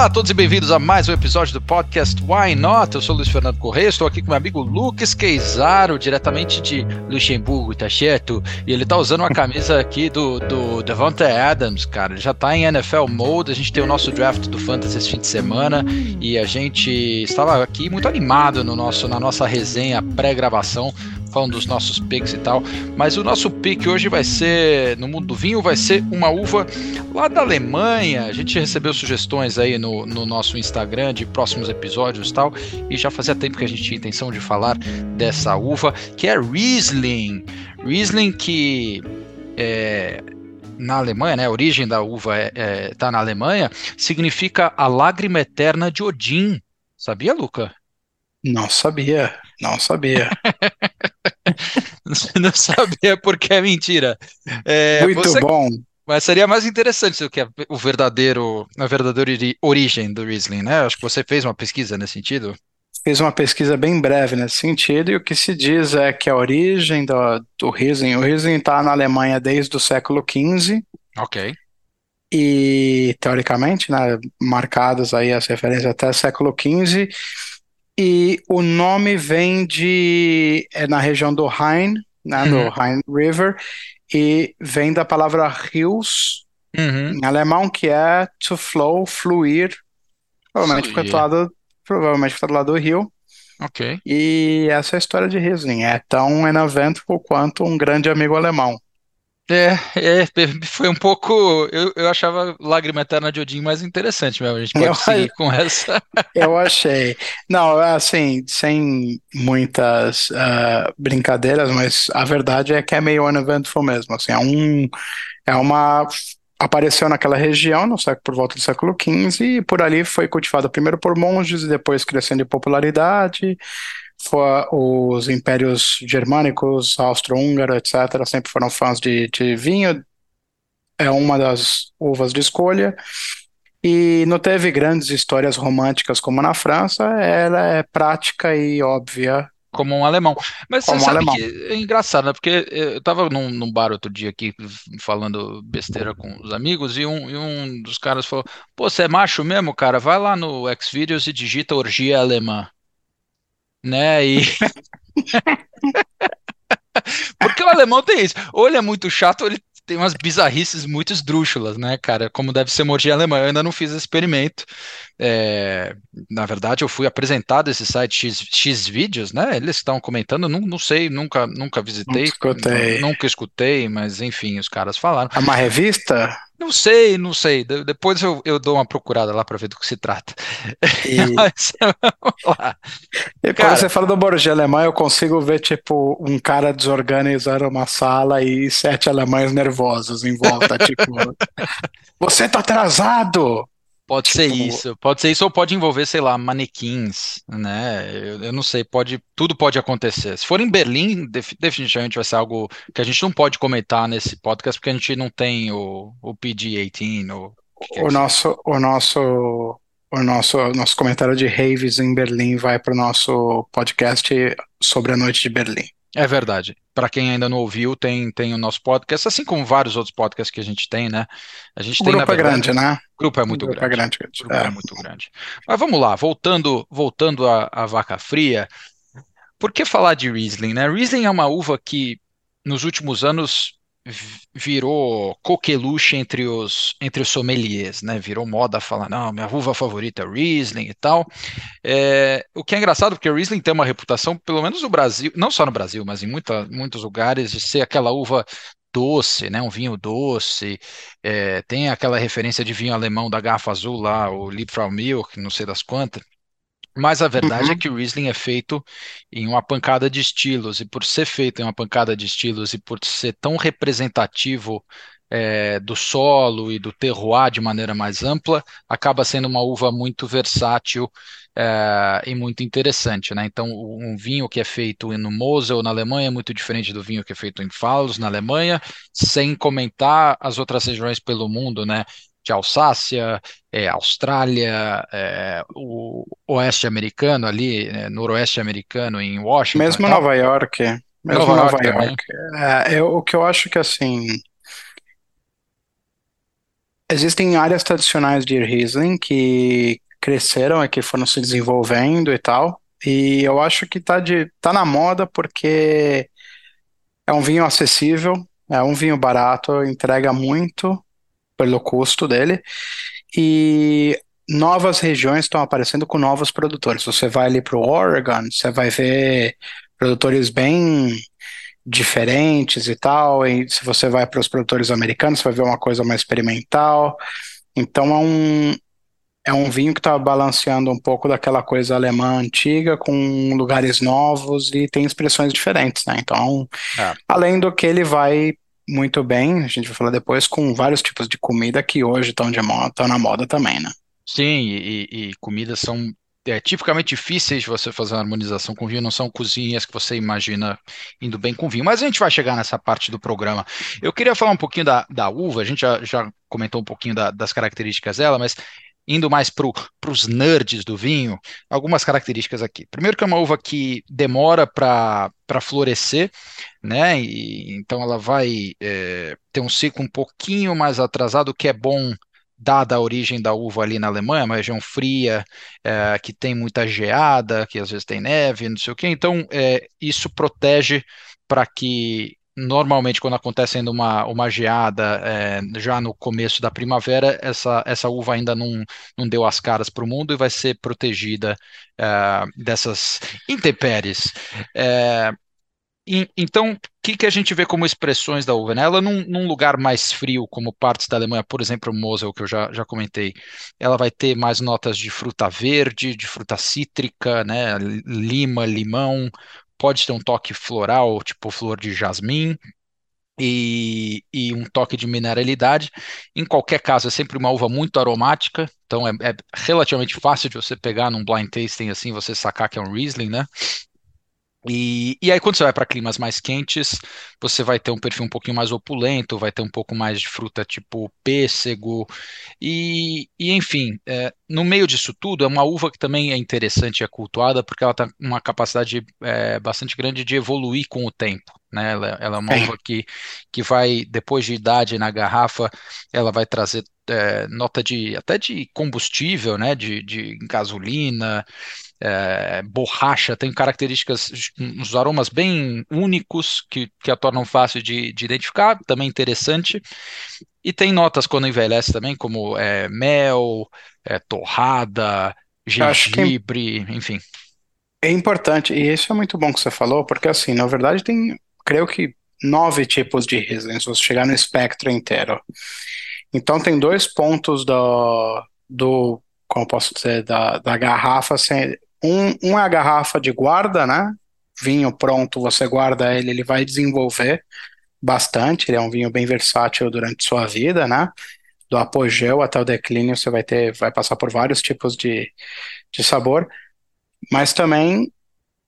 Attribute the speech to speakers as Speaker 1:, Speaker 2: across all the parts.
Speaker 1: Olá a todos e bem-vindos a mais um episódio do podcast Why Not? Eu sou o Luiz Fernando Correia, estou aqui com meu amigo Lucas Queizaro, diretamente de Luxemburgo, tá certo? E ele tá usando uma camisa aqui do, do Devonta Adams, cara. Ele já tá em NFL Mode, a gente tem o nosso draft do Fantasy esse fim de semana e a gente estava aqui muito animado no nosso, na nossa resenha pré-gravação falando dos nossos picks e tal. Mas o nosso pick hoje vai ser, no mundo do vinho, vai ser uma uva lá da Alemanha. A gente recebeu sugestões aí no, no nosso Instagram de próximos episódios e tal. E já fazia tempo que a gente tinha intenção de falar dessa uva, que é Riesling. Riesling que é, na Alemanha, né, a origem da uva está é, é, tá na Alemanha, significa a lágrima eterna de Odin. Sabia, Luca?
Speaker 2: Não sabia, não sabia.
Speaker 1: não sabia porque é mentira. É,
Speaker 2: Muito você... bom.
Speaker 1: Mas seria mais interessante do que o verdadeiro, a verdadeira origem do Riesling, né? Acho que você fez uma pesquisa nesse sentido.
Speaker 2: Fiz uma pesquisa bem breve nesse sentido, e o que se diz é que a origem do, do Riesling, o Riesling está na Alemanha desde o século XV.
Speaker 1: Ok.
Speaker 2: E, teoricamente, né, marcadas aí as referências até século XV, e o nome vem de. É na região do Rhine, né, do uhum. Rhine River, e vem da palavra rios, uhum. em alemão, que é to flow, fluir. Provavelmente fica do lado, provavelmente fica do lado do rio.
Speaker 1: Ok.
Speaker 2: E essa é a história de Riesling. É tão ineventful quanto um grande amigo alemão.
Speaker 1: É, é, foi um pouco. Eu, eu achava Lágrima Eterna de Odin mais interessante mesmo. A gente pode eu, seguir com essa.
Speaker 2: Eu achei. Não, assim, sem muitas uh, brincadeiras, mas a verdade é que é meio uneventful mesmo. Assim, é, um, é uma. Apareceu naquela região no século, por volta do século XV e por ali foi cultivada primeiro por monges e depois crescendo em popularidade foi, os impérios germânicos, austro-húngaro, etc., sempre foram fãs de, de vinho, é uma das uvas de escolha, e não teve grandes histórias românticas como na França, ela é prática e óbvia.
Speaker 1: Como um alemão. Mas você sabe que é engraçado, né? Porque eu estava num, num, bar outro dia aqui, falando besteira com os amigos, e um, e um dos caras falou: Pô, você é macho mesmo, cara? Vai lá no Xvideos e digita orgia alemã né? E porque o alemão tem isso. Ou ele é muito chato, ou ele tem umas bizarrices muito esdrúxulas, né, cara? Como deve ser mordia alemã. Eu ainda não fiz esse experimento. É, na verdade, eu fui apresentado esse site X, X vídeos, né? Eles estão comentando, não, não sei, nunca, nunca visitei,
Speaker 2: escutei.
Speaker 1: nunca escutei, mas enfim, os caras falaram.
Speaker 2: É uma revista?
Speaker 1: Não sei, não sei. De depois eu, eu dou uma procurada lá para ver do que se trata.
Speaker 2: E... Mas. E cara, quando você fala do Borgia alemão, eu consigo ver tipo um cara desorganizando uma sala e sete alemães nervosos em volta, tipo, você tá atrasado.
Speaker 1: Pode tipo... ser isso, pode ser isso, ou pode envolver, sei lá, manequins, né? Eu, eu, não sei, pode, tudo pode acontecer. Se for em Berlim, def, definitivamente vai ser algo que a gente não pode comentar nesse podcast, porque a gente não tem o, o PG-18. O,
Speaker 2: o, o nosso, o nosso o nosso, nosso comentário de raves em Berlim vai para o nosso podcast sobre a noite de Berlim.
Speaker 1: É verdade. Para quem ainda não ouviu, tem, tem o nosso podcast, assim como vários outros podcasts que a gente tem, né? A gente
Speaker 2: o
Speaker 1: tem,
Speaker 2: grupo
Speaker 1: verdade,
Speaker 2: é grande, né?
Speaker 1: O grupo é muito
Speaker 2: grupo
Speaker 1: grande.
Speaker 2: É grande,
Speaker 1: O grupo é. é. muito grande. Mas vamos lá, voltando, voltando à, à vaca fria. Por que falar de Riesling, né? Riesling é uma uva que nos últimos anos virou coqueluche entre os, entre os sommeliers, né? Virou moda falar, não, minha uva favorita é Riesling e tal. É, o que é engraçado, porque o Riesling tem uma reputação, pelo menos no Brasil, não só no Brasil, mas em muita, muitos lugares, de ser aquela uva doce, né? Um vinho doce. É, tem aquela referência de vinho alemão da garrafa azul lá, o Liebfrau Milk, não sei das quantas. Mas a verdade é uhum. é que o Riesling é feito em uma pancada de estilos, e por ser feito em uma pancada de estilos e por ser tão representativo é, do solo e do terroir de maneira mais ampla, acaba sendo uma uva muito versátil é, e muito interessante. Né? Então, um vinho que é feito no Mosel, na Alemanha, é muito diferente do vinho que é feito em Falos, na Alemanha, sem comentar as outras regiões pelo mundo, né? De Alsácia, é, Austrália, é, o oeste americano ali, é, noroeste americano em Washington.
Speaker 2: Mesmo Nova York. Mesmo Nova, Nova York. York. É, eu, o que eu acho que assim. Existem áreas tradicionais de Riesling que cresceram e que foram se desenvolvendo e tal. E eu acho que tá, de, tá na moda porque é um vinho acessível, é um vinho barato, entrega muito pelo custo dele. E novas regiões estão aparecendo com novos produtores. Você vai ali para o Oregon, você vai ver produtores bem diferentes e tal. E se você vai para os produtores americanos, você vai ver uma coisa mais experimental. Então é um, é um vinho que está balanceando um pouco daquela coisa alemã antiga com lugares novos e tem expressões diferentes, né? Então,
Speaker 1: É.
Speaker 2: além do que ele vai muito bem, a gente vai falar depois, com vários tipos de comida que hoje estão de moda, estão na moda também, né?
Speaker 1: Sim, e, e comidas são é, tipicamente difíceis de você fazer uma harmonização com vinho, não são cozinhas que você imagina indo bem com vinho. Mas a gente vai chegar nessa parte do programa. Eu queria falar um pouquinho da, da uva, a gente já, já comentou um pouquinho da- das características dela, mas indo mais para os nerds do vinho, algumas características aqui. Primeiro que é uma uva que demora para florescer, né? E, então ela vai é, ter um ciclo um pouquinho mais atrasado, o que é bom dada a origem da uva ali na Alemanha, uma região fria, é, que tem muita geada, que às vezes tem neve, não sei o quê. Então, é, isso protege para que, normalmente, quando acontece ainda uma, uma geada, é, já no começo da primavera, essa, essa uva ainda não, não deu as caras para o mundo e vai ser protegida é, dessas intempéries. É, Então, o que, que a gente vê como expressões da uva, né? Ela num, num lugar mais frio, como partes da Alemanha, por exemplo, Mosel, que eu já, já comentei, ela vai ter mais notas de fruta verde, de fruta cítrica, né? Lima, limão, pode ter um toque floral, tipo flor de jasmim, e, e um toque de mineralidade. Em qualquer caso, é sempre uma uva muito aromática, então é, é relativamente fácil de você pegar num blind tasting assim, você sacar que é um Riesling, né? E, e aí, quando você vai para climas mais quentes, você vai ter um perfil um pouquinho mais opulento, vai ter um pouco mais de fruta tipo pêssego, e, e enfim, é, no meio disso tudo, é uma uva que também é interessante e é cultuada, porque ela tem uma capacidade é, bastante grande de evoluir com o tempo. Né? Ela, ela é uma uva que, que vai, depois de idade na garrafa, ela vai trazer é, nota de até de combustível, né? De, de gasolina é, borracha, tem características, uns aromas bem únicos que, que a tornam fácil de, de identificar, também interessante. E tem notas quando envelhece também, como é, mel, é, torrada,
Speaker 2: que
Speaker 1: gengibre, enfim.
Speaker 2: é importante, e isso é muito bom que você falou, porque assim, na verdade tem, creio que nove tipos de Riesling, se você chegar no espectro inteiro. Então tem dois pontos do, do como eu posso dizer, da, da garrafa. assim, um, um é a garrafa de guarda, né? Vinho pronto, você guarda ele, ele vai desenvolver bastante. Ele é um vinho bem versátil durante sua vida, né? Do apogeu até o declínio, você vai ter, vai passar por vários tipos de, de sabor, mas também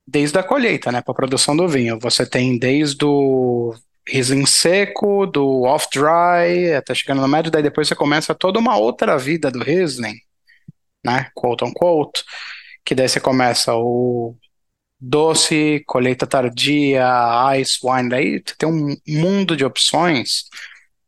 Speaker 2: desde a colheita, né? Para a produção do vinho. Você tem desde o Riesling seco, do off-dry, até chegando no médio, daí depois você começa toda uma outra vida do Riesling, né? Quote unquote, que daí você começa o doce, colheita tardia, ice wine, daí você tem um mundo de opções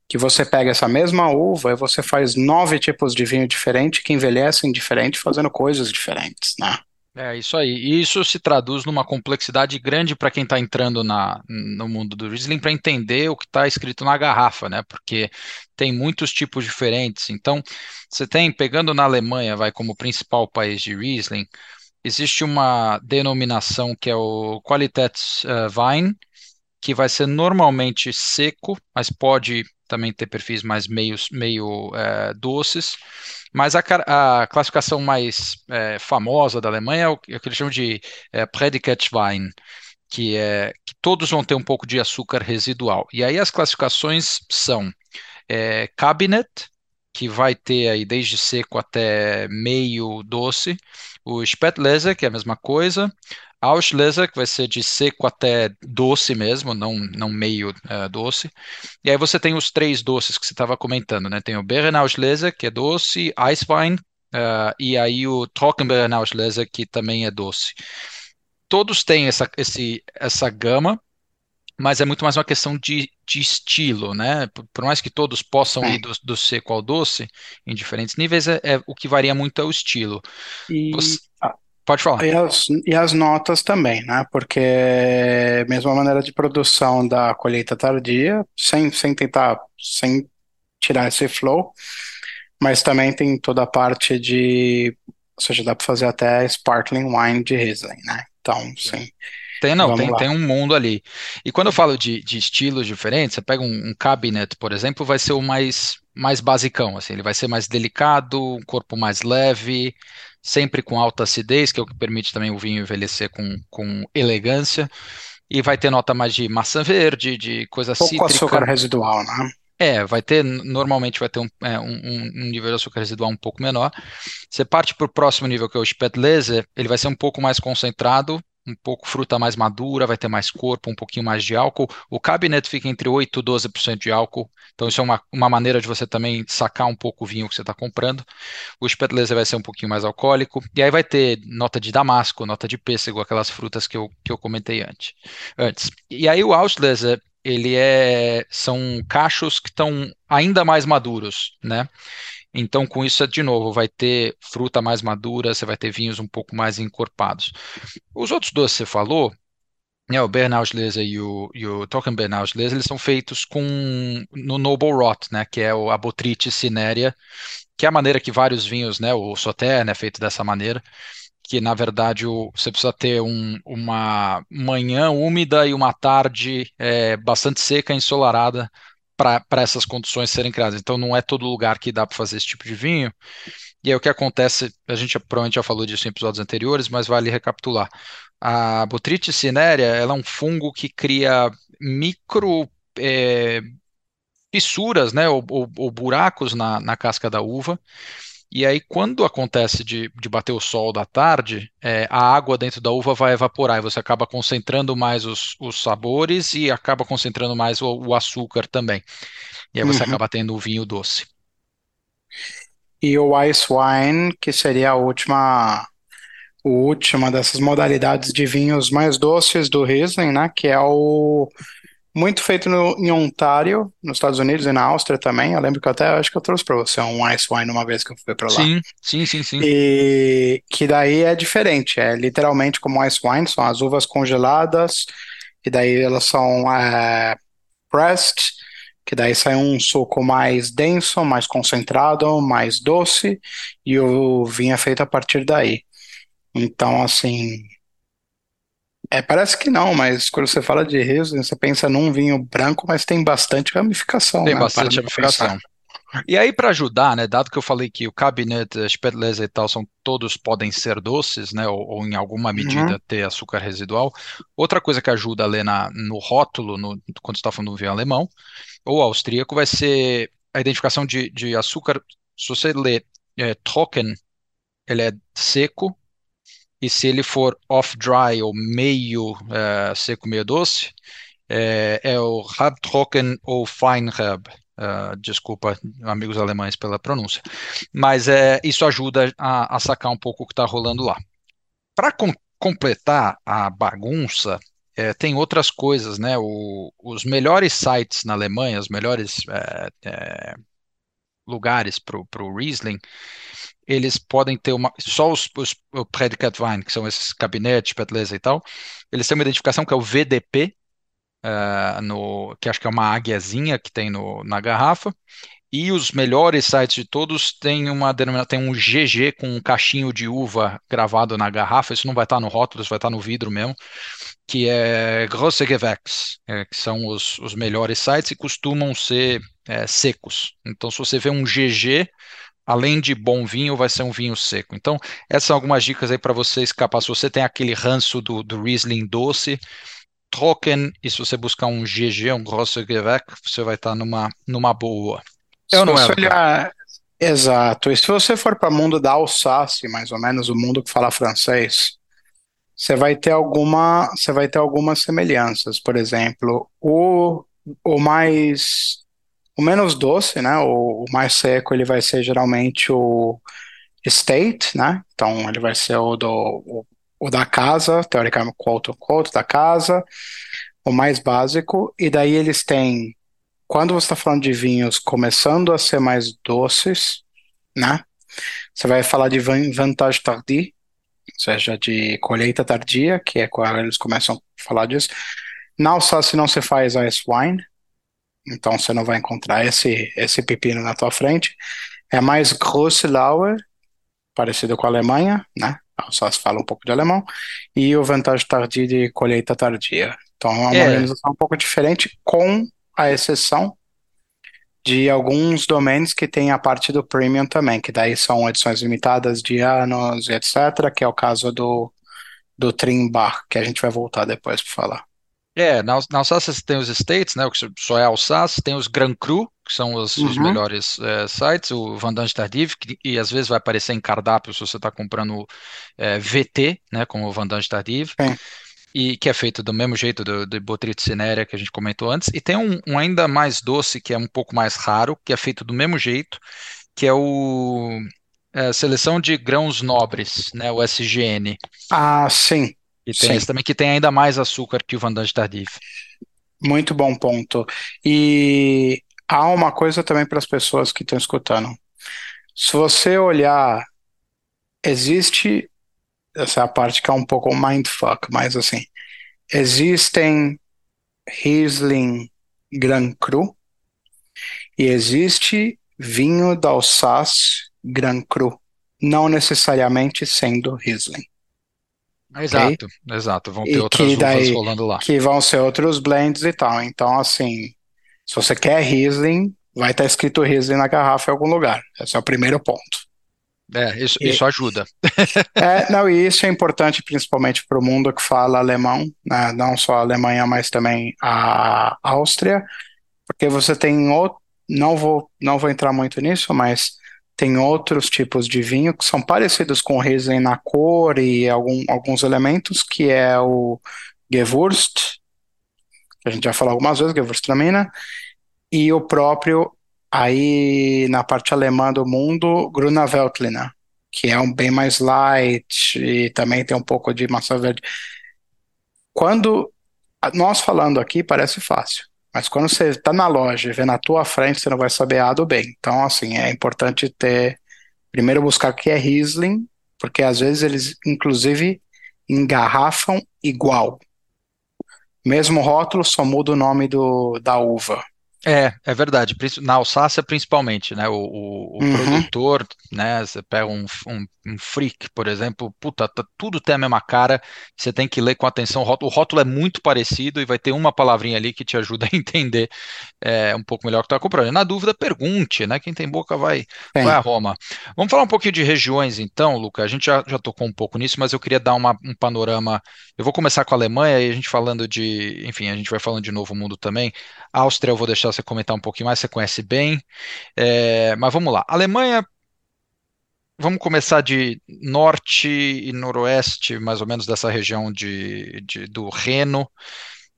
Speaker 2: que você pega essa mesma uva e você faz nove tipos de vinho diferente que envelhecem diferente, fazendo coisas diferentes, né?
Speaker 1: É isso aí. E isso se traduz numa complexidade grande para quem está entrando na, no mundo do Riesling para entender o que está escrito na garrafa, né? Porque tem muitos tipos diferentes. Então, você tem, pegando na Alemanha, vai como principal país de Riesling, existe uma denominação que é o Qualitätswein, que vai ser normalmente seco, mas pode também ter perfis mais meios, meio eh, doces. Mas a, a classificação mais eh, famosa da Alemanha é o, que é que eles chamam de eh, Predikatwein, que é que todos vão ter um pouco de açúcar residual. E aí as classificações são é, Cabinet, que vai ter aí desde seco até meio doce, o Spätlese, que é a mesma coisa, Auslese, que vai ser de seco até doce mesmo, não, não meio eh, doce. E aí você tem os três doces que você estava comentando, né? Tem o Beerenauslese, que é doce, Eiswein, eh, e aí o Trockenbeerenauslese, que também é doce. Todos têm essa, esse, essa gama, mas é muito mais uma questão de, de estilo, né? Por, por mais que todos possam ir do, do, seco ao doce, em diferentes níveis, é, é o que varia muito é o estilo.
Speaker 2: E,
Speaker 1: Você, pode falar.
Speaker 2: E as, e as notas também, né? Porque mesmo a maneira de produção da colheita tardia, sem, sem tentar, sem tirar esse flow, mas também tem toda a parte de, ou seja, dá para fazer até sparkling wine de Riesling, né? Então, sim.
Speaker 1: Tem, não, tem, tem, um mundo ali. E quando eu falo de, de estilos diferentes, você pega um, um, cabinet, por exemplo, vai ser o mais, mais basicão, assim, ele vai ser mais delicado, um corpo mais leve, sempre com alta acidez, que é o que permite também o vinho envelhecer com, com elegância, e vai ter nota mais de maçã verde, de coisa
Speaker 2: Pouco
Speaker 1: cítrica.
Speaker 2: açúcar residual, né?
Speaker 1: É, vai ter, normalmente vai ter um, é, um, um, nível de açúcar residual um pouco menor. Você parte para o próximo nível, que é o Spätlese, ele vai ser um pouco mais concentrado, um pouco fruta mais madura, vai ter mais corpo, um pouquinho mais de álcool. O cabinet fica entre 8% e 12% de álcool, então isso é uma, uma maneira de você também sacar um pouco o vinho que você está comprando. O Spätlese vai ser um pouquinho mais alcoólico, e aí vai ter nota de damasco, nota de pêssego, aquelas frutas que eu, que eu comentei antes. antes. E aí o Auslese, ele é, são cachos que estão ainda mais maduros, né? Então, com isso, de novo, vai ter fruta mais madura, você vai ter vinhos um pouco mais encorpados. Os outros dois que você falou, né, o Bernauslese e o, e o Token eles são feitos com no Noble Rot, né, que é o, a Botrytis cinerea, que é a maneira que vários vinhos, né, o Sauternes é feito dessa maneira, que na verdade o, você precisa ter um, uma manhã úmida e uma tarde é, bastante seca, ensolarada, para essas condições serem criadas. Então não é todo lugar que dá para fazer esse tipo de vinho. E aí o que acontece, a gente provavelmente já falou disso em episódios anteriores, mas vale recapitular. A Botrytis cinerea, ela é um fungo que cria micro é, fissuras, né, ou, ou, ou buracos na, na casca da uva, e aí, quando acontece de, de bater o sol da tarde, é, a água dentro da uva vai evaporar e você acaba concentrando mais os, os sabores e acaba concentrando mais o, o açúcar também. E aí você uhum. acaba tendo o vinho doce.
Speaker 2: E o ice wine, que seria a última, a última dessas modalidades de vinhos mais doces do Riesling, né? Que é o muito feito no, em Ontário, nos Estados Unidos e na Áustria também. Eu lembro que eu até acho que eu trouxe para você um ice wine uma vez que eu fui para lá.
Speaker 1: Sim, sim, sim, sim.
Speaker 2: E que daí é diferente, é literalmente como ice wine, são as uvas congeladas e daí elas são é, pressed, que daí sai um suco mais denso, mais concentrado, mais doce e o vinho é feito a partir daí. Então, assim, é, parece que não, mas quando você fala de Riesling, você pensa num vinho branco, mas tem bastante ramificação.
Speaker 1: Tem
Speaker 2: né,
Speaker 1: bastante ramificação. E aí, para ajudar, né, dado que eu falei que o Cabinet, Spätlese e tal, são todos podem ser doces, né, ou, ou em alguma uhum. medida uhum. ter açúcar residual, outra coisa que ajuda a ler na, no rótulo, no, quando está falando do vinho alemão, ou austríaco, vai ser a identificação de, de açúcar. Se você ler é, Trocken, ele é seco, e se ele for off-dry ou meio uh, seco, meio doce, é, é o Rabtrocken ou Feinherb. Uh, desculpa, amigos alemães, pela pronúncia. Mas é, isso ajuda a, a sacar um pouco o que está rolando lá. Para com, completar a bagunça, é, tem outras coisas, né? O, os melhores sites na Alemanha, os melhores é, é, lugares para o Riesling, eles podem ter uma. Só os, os o Vine, que são esses gabinetes, Petleza e tal, eles têm uma identificação que é o VDP, uh, eh, no, que acho que é uma águiazinha que tem no, na garrafa. E os melhores sites de todos têm uma tem um GG com um cachinho de uva gravado na garrafa. Isso não vai estar no rótulo, isso vai estar no vidro mesmo, que é Grosse Gewächs, é, que são os, os melhores sites e costumam ser é, secos. Então, se você vê um GG, além de bom vinho, vai ser um vinho seco. Então, essas são algumas dicas aí para você escapar. Se você tem aquele ranço do, do Riesling doce, troquem, e se você buscar um GG, um Grosse Gewächs, você vai estar numa, numa boa.
Speaker 2: Eu não é, olhar... Exato. E se você for para o mundo da Alsácia, mais ou menos o mundo que fala francês, você vai ter alguma, você vai ter algumas semelhanças. Por exemplo, o, o mais o menos doce, né? O, o, mais seco ele vai ser geralmente o state, né? Então ele vai ser o do o, o da casa, teoricamente quote unquote, da casa. o mais básico, e daí eles têm, quando você está falando de vinhos começando a ser mais doces, né? Você vai falar de Vintage Tardy, ou seja, de colheita tardia, que é quando eles começam a falar disso. Na Alsácia não se faz ice wine, então você não vai encontrar esse, esse pepino na tua frente. É mais Grosse Lauer, parecido com a Alemanha, né? A Alsácia fala um pouco de alemão, e o Vintage Tardy de colheita tardia. Então é uma
Speaker 1: É,
Speaker 2: organização um pouco diferente, com a exceção de alguns domains que tem a parte do premium também, que daí são edições limitadas de anos, e etc., que é o caso do, do Trimbach, que a gente vai voltar depois para falar.
Speaker 1: é, na, na Alsácia você tem os Estates, né, o que só é Alsácia, tem os Grand Cru, que são os, os
Speaker 2: Uhum,
Speaker 1: melhores é, sites, o Vendange Tardif, que, e às vezes vai aparecer em cardápio se você está comprando é, VT, né, como o Vendange Tardif. E que é feito do mesmo jeito do, do Botrytis cinerea que a gente comentou antes, e tem um, um ainda mais doce, que é um pouco mais raro, que é feito do mesmo jeito, que é o é, Seleção de Grãos Nobres, né, o SGN,
Speaker 2: Ah, sim,
Speaker 1: e tem esse
Speaker 2: sim.
Speaker 1: também que tem ainda mais açúcar que o Vendange Tardif.
Speaker 2: Muito bom ponto. E há uma coisa também para as pessoas que estão escutando. Se você olhar, existe, essa é a parte que é um pouco mindfuck, mas assim, existem Riesling Grand Cru e existe vinho da Alsácia Grand Cru, não necessariamente sendo Riesling?
Speaker 1: Exato, exato. Vão ter
Speaker 2: E
Speaker 1: outras
Speaker 2: daí
Speaker 1: rolando lá.
Speaker 2: que vão ser outros blends e tal. Então, assim, se você quer Riesling, vai estar escrito Riesling na garrafa em algum lugar. Esse é o primeiro ponto.
Speaker 1: É, isso,
Speaker 2: E,
Speaker 1: isso ajuda.
Speaker 2: é, não, e isso é importante principalmente para o mundo que fala alemão, né? Não só a Alemanha, mas também a Áustria, porque você tem outro, não vou, não vou entrar muito nisso, mas tem outros tipos de vinho que são parecidos com o Riesling na cor e algum, alguns elementos, que é o Gewürzt, que a gente já falou algumas vezes, Gewürztraminer, e o próprio, aí na parte alemã do mundo, Grüner Veltliner, que é um bem mais light e também tem um pouco de massa verde. Quando nós falando aqui parece fácil, mas quando você está na loja e vê na tua frente, você não vai saber A do bem. Então, assim, é importante ter, primeiro buscar o que é Riesling, porque às vezes eles, inclusive, engarrafam igual. Mesmo rótulo, só muda o nome do, da uva.
Speaker 1: É, é verdade. Na Alsácia, principalmente, né? O, o, o
Speaker 2: Uhum,
Speaker 1: produtor, né? Você pega um, um, um freak, por exemplo, puta, tá- tudo tem a mesma cara. Você tem que ler com atenção. O rótulo, o rótulo é muito parecido e vai ter uma palavrinha ali que te ajuda a entender é, um pouco melhor o que está comprando. Na dúvida, pergunte, né? Quem tem boca vai, vai a Roma. Vamos falar um pouquinho de regiões, então, Luca. A gente já, já tocou um pouco nisso, mas eu queria dar uma- um panorama. Eu vou começar com a Alemanha e a gente falando de, enfim, a gente vai falando de Novo Mundo também. A Áustria, eu vou deixar você comentar um pouquinho mais, você conhece bem. É, mas vamos lá. Alemanha, vamos começar de norte e noroeste, mais ou menos dessa região de, de- do Reno.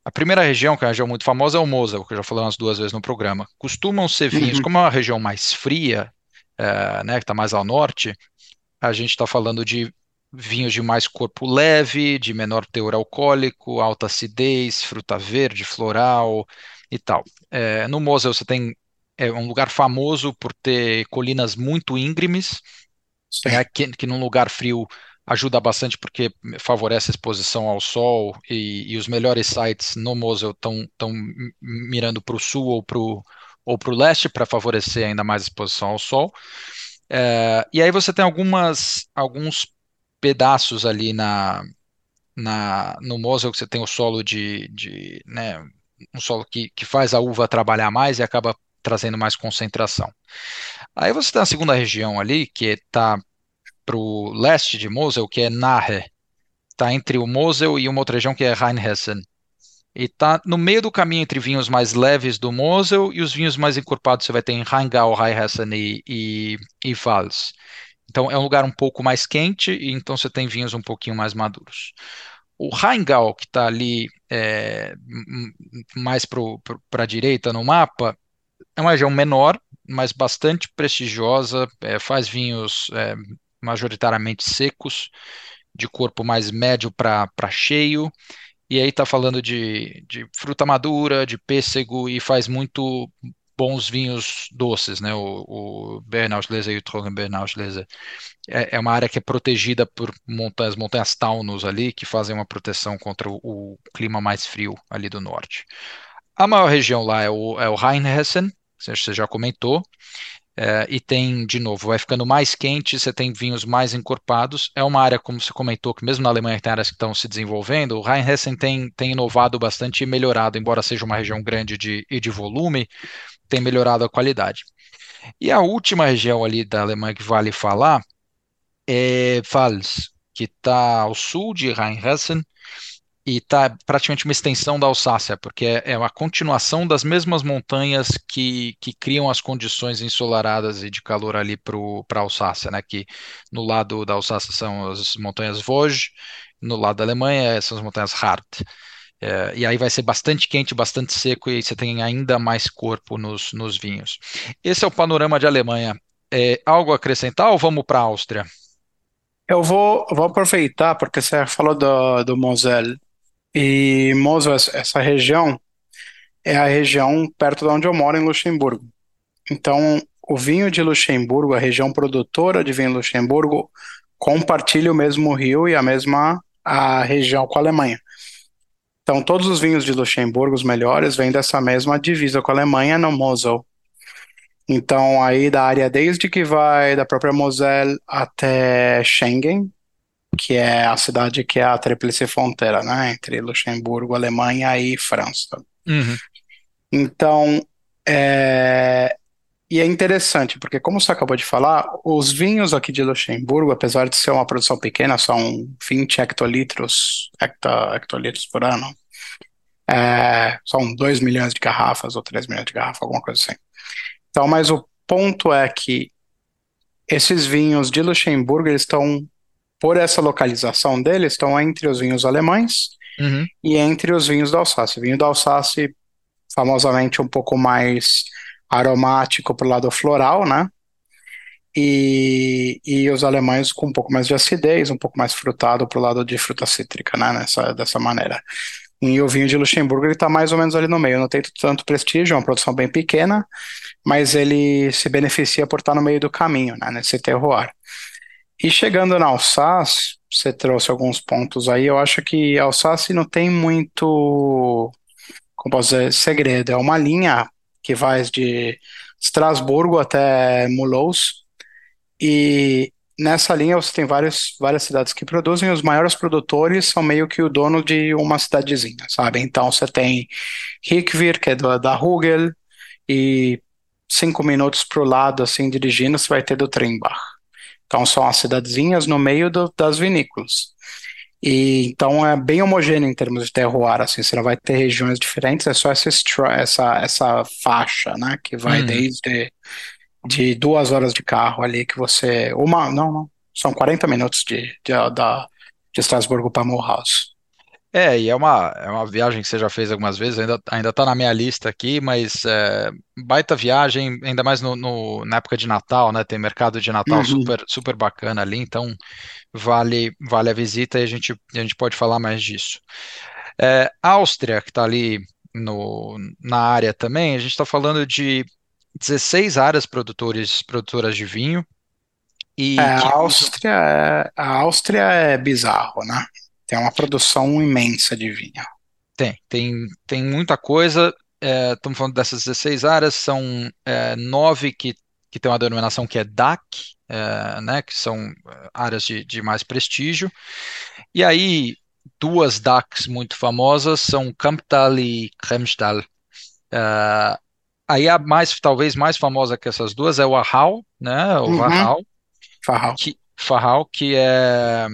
Speaker 1: A primeira região, que é uma região muito famosa, é o Mosel, que eu já falei umas duas vezes no programa. Costumam ser vinhos,
Speaker 2: Uhum,
Speaker 1: como é uma região mais fria, é, né, que está mais ao norte, a gente está falando de vinhos de mais corpo leve, de menor teor alcoólico, alta acidez, fruta verde, floral e tal. É, no Mosel você tem é um lugar famoso por ter colinas muito íngremes, né, que, que num lugar frio ajuda bastante porque favorece a exposição ao sol e, e os melhores sites no Mosel estão mirando para o sul ou para o ou para o leste para favorecer ainda mais a exposição ao sol. É, e aí você tem algumas, alguns pedaços ali na, na, no Mosel que você tem o solo de, de né, um solo que, que faz a uva trabalhar mais e acaba trazendo mais concentração. Aí você tem a segunda região ali, que está para o leste de Mosel, que é Nahe. Está entre o Mosel e uma outra região que é Rheinhessen. E está no meio do caminho entre vinhos mais leves do Mosel e os vinhos mais encorpados. Você vai ter em Rheingau, Rheinhessen e, e, e Pfalz. Então é um lugar um pouco mais quente e então você tem vinhos um pouquinho mais maduros. O Rheingau, que está ali é, mais para a direita no mapa, é uma região menor, mas bastante prestigiosa, é, faz vinhos é, majoritariamente secos, de corpo mais médio para cheio, E aí tá falando de, de fruta madura, de pêssego e faz muito bons vinhos doces, né? O, o Bernauslese e o Trockenbernauslese. É, é uma área que é protegida por montanhas, montanhas Taunus ali, que fazem uma proteção contra o, o clima mais frio ali do norte. A maior região lá é o, é o Rheinhessen, você já comentou, é, e tem, de novo, vai ficando mais quente, você tem vinhos mais encorpados. É uma área, como você comentou, que mesmo na Alemanha tem áreas que estão se desenvolvendo, o Rheinhessen tem, tem inovado bastante e melhorado, embora seja uma região grande de, e de volume, tem melhorado a qualidade. E a última região ali da Alemanha que vale falar é Pfalz, que está ao sul de Rheinhessen, e está praticamente uma extensão da Alsácia, porque é, é a continuação das mesmas montanhas que, que criam as condições ensolaradas e de calor ali para a Alsácia, né? Que no lado da Alsácia são as montanhas Vosges, no lado da Alemanha são as montanhas Hardt. É, e aí vai ser bastante quente, bastante seco, e você tem ainda mais corpo nos, nos vinhos. Esse é o panorama de Alemanha. É, algo a acrescentar ou vamos para a Áustria?
Speaker 2: Eu vou, vou aproveitar, porque você falou do, do Moselle. E Mosel, essa região, é a região perto de onde eu moro, em Luxemburgo. Então, o vinho de Luxemburgo, a região produtora de vinho de Luxemburgo, compartilha o mesmo rio e a mesma a região com a Alemanha. Então, todos os vinhos de Luxemburgo, os melhores, vêm dessa mesma divisa com a Alemanha, no Mosel. Então, aí da área desde que vai da própria Moselle até Schengen, que é a cidade que é a tríplice fronteira, né, entre Luxemburgo, Alemanha e França.
Speaker 1: Uhum.
Speaker 2: Então, é... e é interessante, porque como você acabou de falar, os vinhos aqui de Luxemburgo, apesar de ser uma produção pequena, são 20 hectolitros, hecta, hectolitros por ano, é... são 2 milhões de garrafas ou 3 milhões de garrafas, alguma coisa assim. Então, mas o ponto é que esses vinhos de Luxemburgo, eles estão por essa localização deles, estão entre os vinhos alemães
Speaker 1: uhum.
Speaker 2: e entre os vinhos da Alsácia. O vinho da Alsácia, famosamente um pouco mais aromático para o lado floral, né? E, e os alemães com um pouco mais de acidez, um pouco mais frutado para o lado de fruta cítrica, né? Nessa, dessa maneira. E o vinho de Luxemburgo ele está mais ou menos ali no meio. Não tem tanto prestígio, é uma produção bem pequena, mas ele se beneficia por estar no meio do caminho, né? Nesse terroir. E chegando na Alsácia, você trouxe alguns pontos aí, eu acho que Alsácia não tem muito, como posso dizer, segredo. É uma linha que vai de Estrasburgo até Mulhouse, e nessa linha você tem várias, várias cidades que produzem, os maiores produtores são meio que o dono de uma cidadezinha, sabe? Então você tem Hickvir, que é do, da Hugel, e cinco minutos para o lado, assim, dirigindo, você vai ter do Trimbach. Então são as cidadezinhas no meio do, das vinícolas. E então é bem homogêneo em termos de terroir, assim, você não vai ter regiões diferentes, é só essa, essa, essa faixa, né, que vai hum. desde de duas horas de carro ali que você, uma, não, não, são 40 minutos de, de, da, de Estrasburgo para Mulhouse.
Speaker 1: É, e é uma, é uma viagem que você já fez algumas vezes, ainda, ainda tá na minha lista aqui, mas é, baita viagem, ainda mais no, no, na época de Natal, né? Tem mercado de Natal uhum. super, super bacana ali, então vale, vale a visita e a gente, a gente pode falar mais disso. É, Áustria, que está ali no, na área também, a gente está falando de 16 áreas produtores, produtoras de vinho.
Speaker 2: E é, a, Áustria, é, a Áustria é bizarro, né? Tem uma produção imensa de vinho.
Speaker 1: Tem, tem, tem muita coisa. É, estamos falando dessas 16 áreas, são é, nove que, que tem uma denominação que é DAC, é, né, que são é, áreas de, de mais prestígio. E aí, duas DACs muito famosas são Kamptal e Kremstal. É, aí a mais, talvez mais famosa que essas duas é o Ahau, né, o
Speaker 2: uhum.
Speaker 1: que, Farral, que é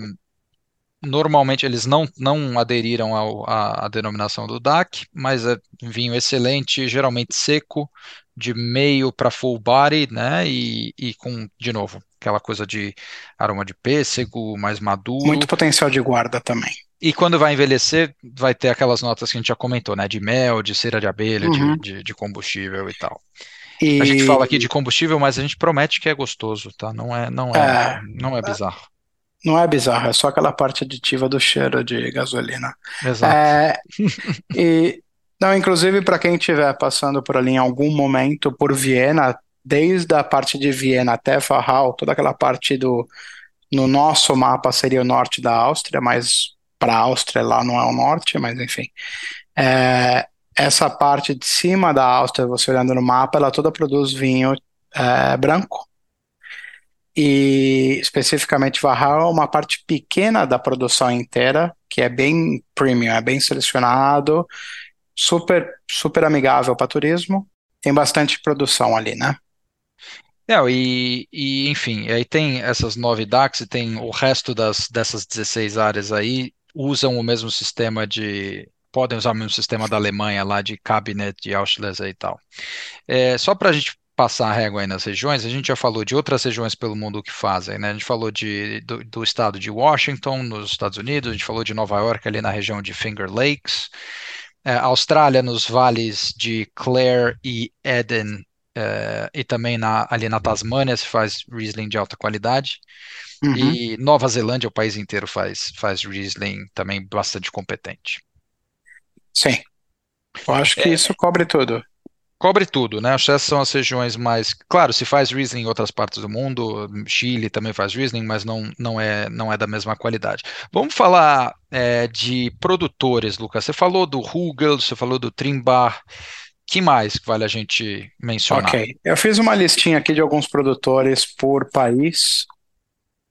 Speaker 1: Normalmente eles não, não aderiram ao, à, à denominação do DAC, mas é vinho excelente, geralmente seco, de meio para full body, né? E, e com, de novo, aquela coisa de aroma de pêssego, mais maduro.
Speaker 2: Muito potencial de guarda também.
Speaker 1: E quando vai envelhecer, vai ter aquelas notas que a gente já comentou, né? De mel, de cera de abelha, uhum. de, de, de, combustível e tal. E... A gente fala aqui de combustível, mas a gente promete que é gostoso, tá? Não é, não é, é... não é bizarro.
Speaker 2: Não é bizarro, é só aquela parte aditiva do cheiro de gasolina.
Speaker 1: Exato.
Speaker 2: É, e não, inclusive para quem estiver passando por ali em algum momento por Viena, desde a parte de Viena até Wachau, toda aquela parte do no nosso mapa seria o norte da Áustria, mas para a Áustria lá não é o norte, mas enfim. É, essa parte de cima da Áustria, você olhando no mapa, ela toda produz vinho é, branco. E especificamente Varral é uma parte pequena da produção inteira, que é bem premium, é bem selecionado, super super amigável para turismo. Tem bastante produção ali, né?
Speaker 1: É, e, e, enfim, aí tem essas nove DACs e tem o resto das, dessas 16 áreas aí usam o mesmo sistema de podem usar o mesmo sistema da Alemanha lá de cabinet de Auschwitz e tal. É, só para a gente passar a régua aí nas regiões, a gente já falou de outras regiões pelo mundo que fazem, né? A gente falou de, do, do, estado de Washington, nos Estados Unidos, a gente falou de Nova York, ali na região de Finger Lakes, é, Austrália, nos vales de Clare e Eden, é, e também na, ali na Tasmânia se faz Riesling de alta qualidade. Uhum. E Nova Zelândia, o país inteiro faz, faz Riesling também bastante competente.
Speaker 2: Sim. Eu acho que é, isso cobre tudo.
Speaker 1: Cobre tudo, né? Essas são as regiões mais. Claro, se faz Riesling em outras partes do mundo, Chile também faz Riesling, mas não, não, é, não é da mesma qualidade. Vamos falar é, de produtores, Lucas. Você falou do Hugel, você falou do Trimbar. que mais vale a gente mencionar?
Speaker 2: Ok, eu fiz uma listinha aqui de alguns produtores por país,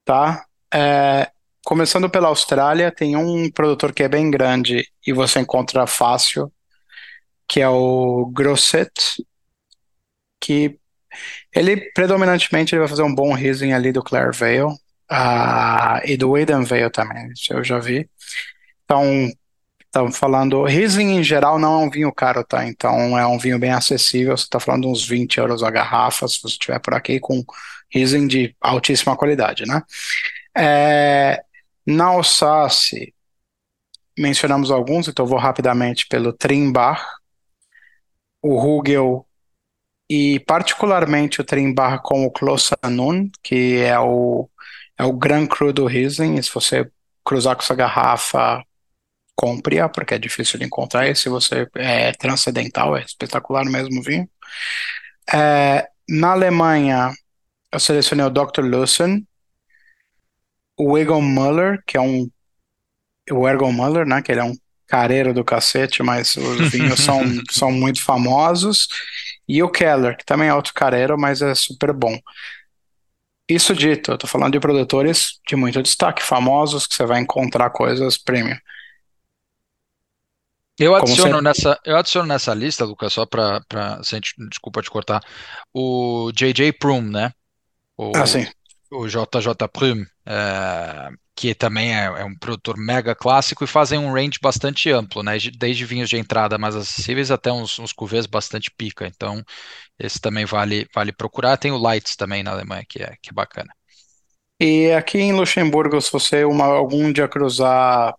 Speaker 2: tá? É, Começando pela Austrália, tem um produtor que é bem grande e você encontra fácil, que é o Grosset, que ele predominantemente ele vai fazer um bom Riesling ali do Clare Vale uh, e do Eden Vale também, isso eu já vi. Então, estamos falando, Riesling em geral não é um vinho caro, tá? Então é um vinho bem acessível, você está falando uns 20 euros a garrafa, se você estiver por aqui com Riesling de altíssima qualidade, né? É, na Alsáce, mencionamos alguns, então vou rapidamente pelo Trimbar, o Rugel e particularmente o Trimbar com o Closanun, que é o, é o Gran Cru do Riesling, se você cruzar com essa garrafa, compre-a, porque é difícil de encontrar, e se você é transcendental, é espetacular mesmo o vinho. É, na Alemanha, eu selecionei o Dr. Lussen, o Egon Muller, que é um. O Egon Muller, né? Que ele é um careiro do cacete, mas os vinhos são, são muito famosos. E o Keller, que também é outro careiro, mas é super bom. Isso dito, eu tô falando de produtores de muito destaque, famosos, que você vai encontrar coisas premium.
Speaker 1: Eu adiciono, você... nessa, eu adiciono nessa lista, Lucas, só para. Desculpa te cortar, o J.J. Prum, né?
Speaker 2: O, ah, sim
Speaker 1: o JJ Prume, é, que também é, é, um produtor mega clássico e fazem um range bastante amplo, né? Desde vinhos de entrada mais acessíveis até uns, uns cuvês bastante pica. Então, esse também vale, vale procurar. Tem o Lights também na Alemanha, que é, que é bacana.
Speaker 2: E aqui em Luxemburgo, se você uma, algum dia cruzar,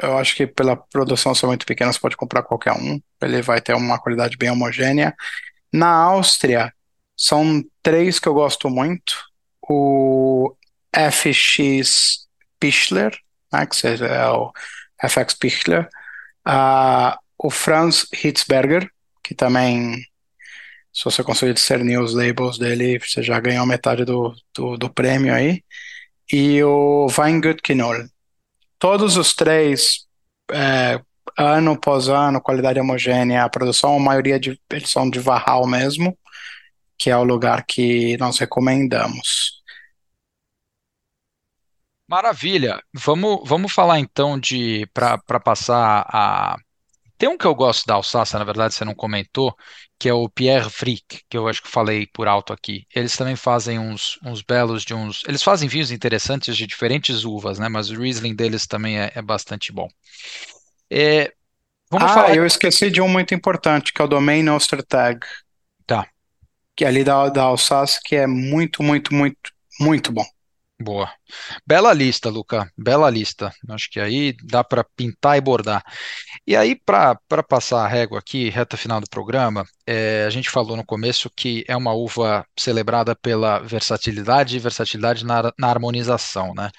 Speaker 2: eu acho que pela produção ser muito pequena, você pode comprar qualquer um. Ele vai ter uma qualidade bem homogênea. Na Áustria, são três que eu gosto muito o FX Pichler, né, que seja é o FX Pichler, uh, o Franz Hitzberger, que também, se você conseguir discernir os labels dele, você já ganhou metade do, do, do prêmio aí, e o Weingut Kinol. Todos os três, é, ano após ano, qualidade homogênea, a produção, a maioria de, eles são de Varral mesmo, que é o lugar que nós recomendamos.
Speaker 1: Maravilha. Vamos, vamos falar então de para passar a tem um que eu gosto da Alsácia, na verdade, você não comentou, que é o Pierre Frick, que eu acho que falei por alto aqui. Eles também fazem uns, uns belos de uns. Eles fazem vinhos interessantes de diferentes uvas, né? Mas o Riesling deles também é, é bastante bom.
Speaker 2: É, vamos ah, falar... eu esqueci de um muito importante, que é o Domain Ostertag.
Speaker 1: Tá.
Speaker 2: Que é ali da, da Alsácia, que é muito, muito, muito, muito bom.
Speaker 1: Boa. Bela lista, Luca. Bela lista. Acho que aí dá para pintar e bordar. E aí, para passar a régua aqui, reta final do programa, é, a gente falou no começo que é uma uva celebrada pela versatilidade e versatilidade na, na harmonização, né?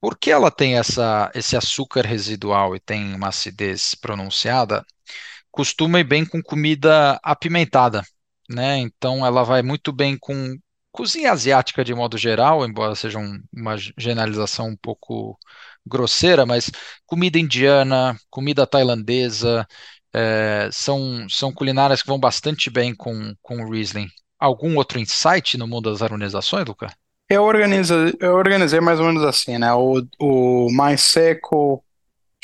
Speaker 1: Por que ela tem essa, esse açúcar residual e tem uma acidez pronunciada? Costuma ir bem com comida apimentada, né? Então ela vai muito bem com cozinha asiática de modo geral, embora seja um- uma generalização um pouco grosseira, mas comida indiana, comida tailandesa, é, são, são culinárias que vão bastante bem com, com o Riesling. Algum outro insight no mundo das harmonizações, Luca?
Speaker 2: Eu organizo, eu organizei mais ou menos assim, né? O, o mais seco,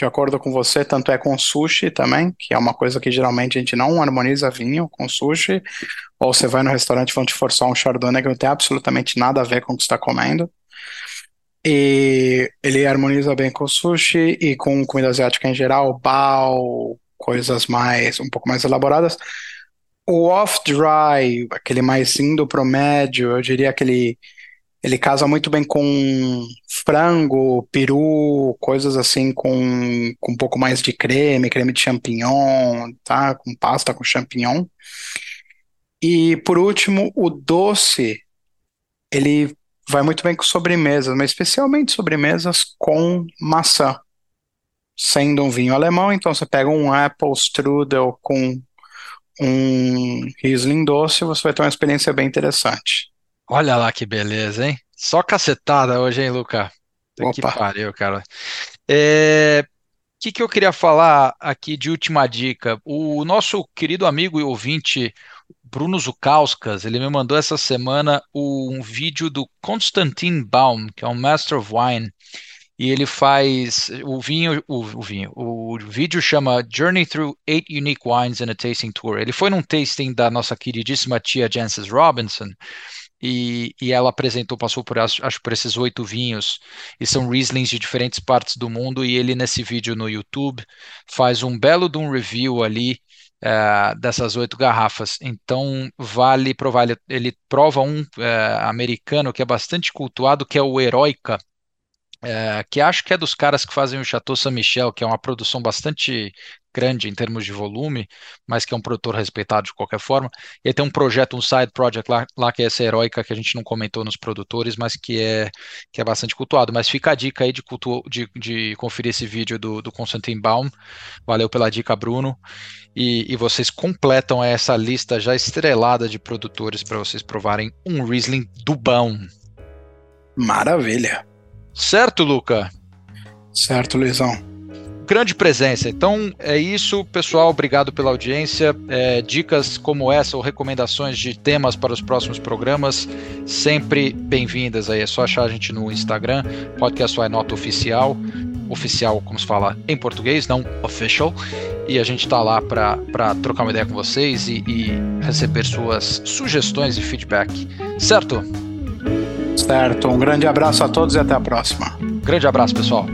Speaker 2: de acordo com você, tanto é com sushi também, que é uma coisa que geralmente a gente não harmoniza vinho com sushi, ou você vai no restaurante e vão te forçar um chardonnay que não tem absolutamente nada a ver com o que está comendo. E ele harmoniza bem com sushi e com comida asiática em geral, bao, coisas mais, um pouco mais elaboradas. O off-dry, aquele mais indo pro médio, eu diria que ele, casa muito bem com frango, peru, coisas assim com, com um pouco mais de creme, creme de champignon, tá? Com pasta com champignon. E por último, o doce, ele vai muito bem com sobremesas, mas especialmente sobremesas com maçã. Sendo um vinho alemão, então você pega um apple strudel com um Riesling doce, você vai ter uma experiência bem interessante.
Speaker 1: Olha lá que beleza, hein? Só cacetada hoje, hein, Luca? Puta Que
Speaker 2: Opa,
Speaker 1: pariu, cara. É, O que que eu queria falar aqui de última dica? O nosso querido amigo e ouvinte Bruno Zukauskas, ele me mandou essa semana um vídeo do Konstantin Baum, que é um Master of Wine, e ele faz o vinho, o, o vinho, o vídeo chama Journey Through Eight Unique Wines in a Tasting Tour. Ele foi num tasting da nossa queridíssima tia Jancis Robinson, e, e ela apresentou, passou por, acho, acho por esses oito vinhos, e são Rieslings de diferentes partes do mundo, e ele nesse vídeo no YouTube faz um belo de um review ali eh, dessas oito garrafas. Então vale provar, ele, ele prova um eh, americano que é bastante cultuado, que é o Heroica, é, que acho que é dos caras que fazem o Chateau Saint-Michel, que é uma produção bastante grande em termos de volume, mas que é um produtor respeitado de qualquer forma. E tem um projeto, um side project lá, lá que é essa heróica que a gente não comentou nos produtores, mas que é, que é bastante cultuado. Mas fica a dica aí de, cultu de, de conferir esse vídeo do, do Constantin Baum. Valeu pela dica, Bruno. E, e vocês completam essa lista já estrelada de produtores para vocês provarem um Riesling do bom.
Speaker 2: maravilha.
Speaker 1: Certo, Luca?
Speaker 2: Certo, Luizão.
Speaker 1: grande presença. Então é isso, pessoal. Obrigado pela audiência. É, dicas como essa ou recomendações de temas para os próximos programas, sempre bem-vindas aí. É só achar a gente no Instagram, podcast Why Not Oficial. Oficial, como se fala em português, não official. E a gente está lá para trocar uma ideia com vocês e, e receber suas sugestões e feedback. Certo?
Speaker 2: Certo. Um grande abraço a todos e até a próxima.
Speaker 1: Grande abraço, pessoal.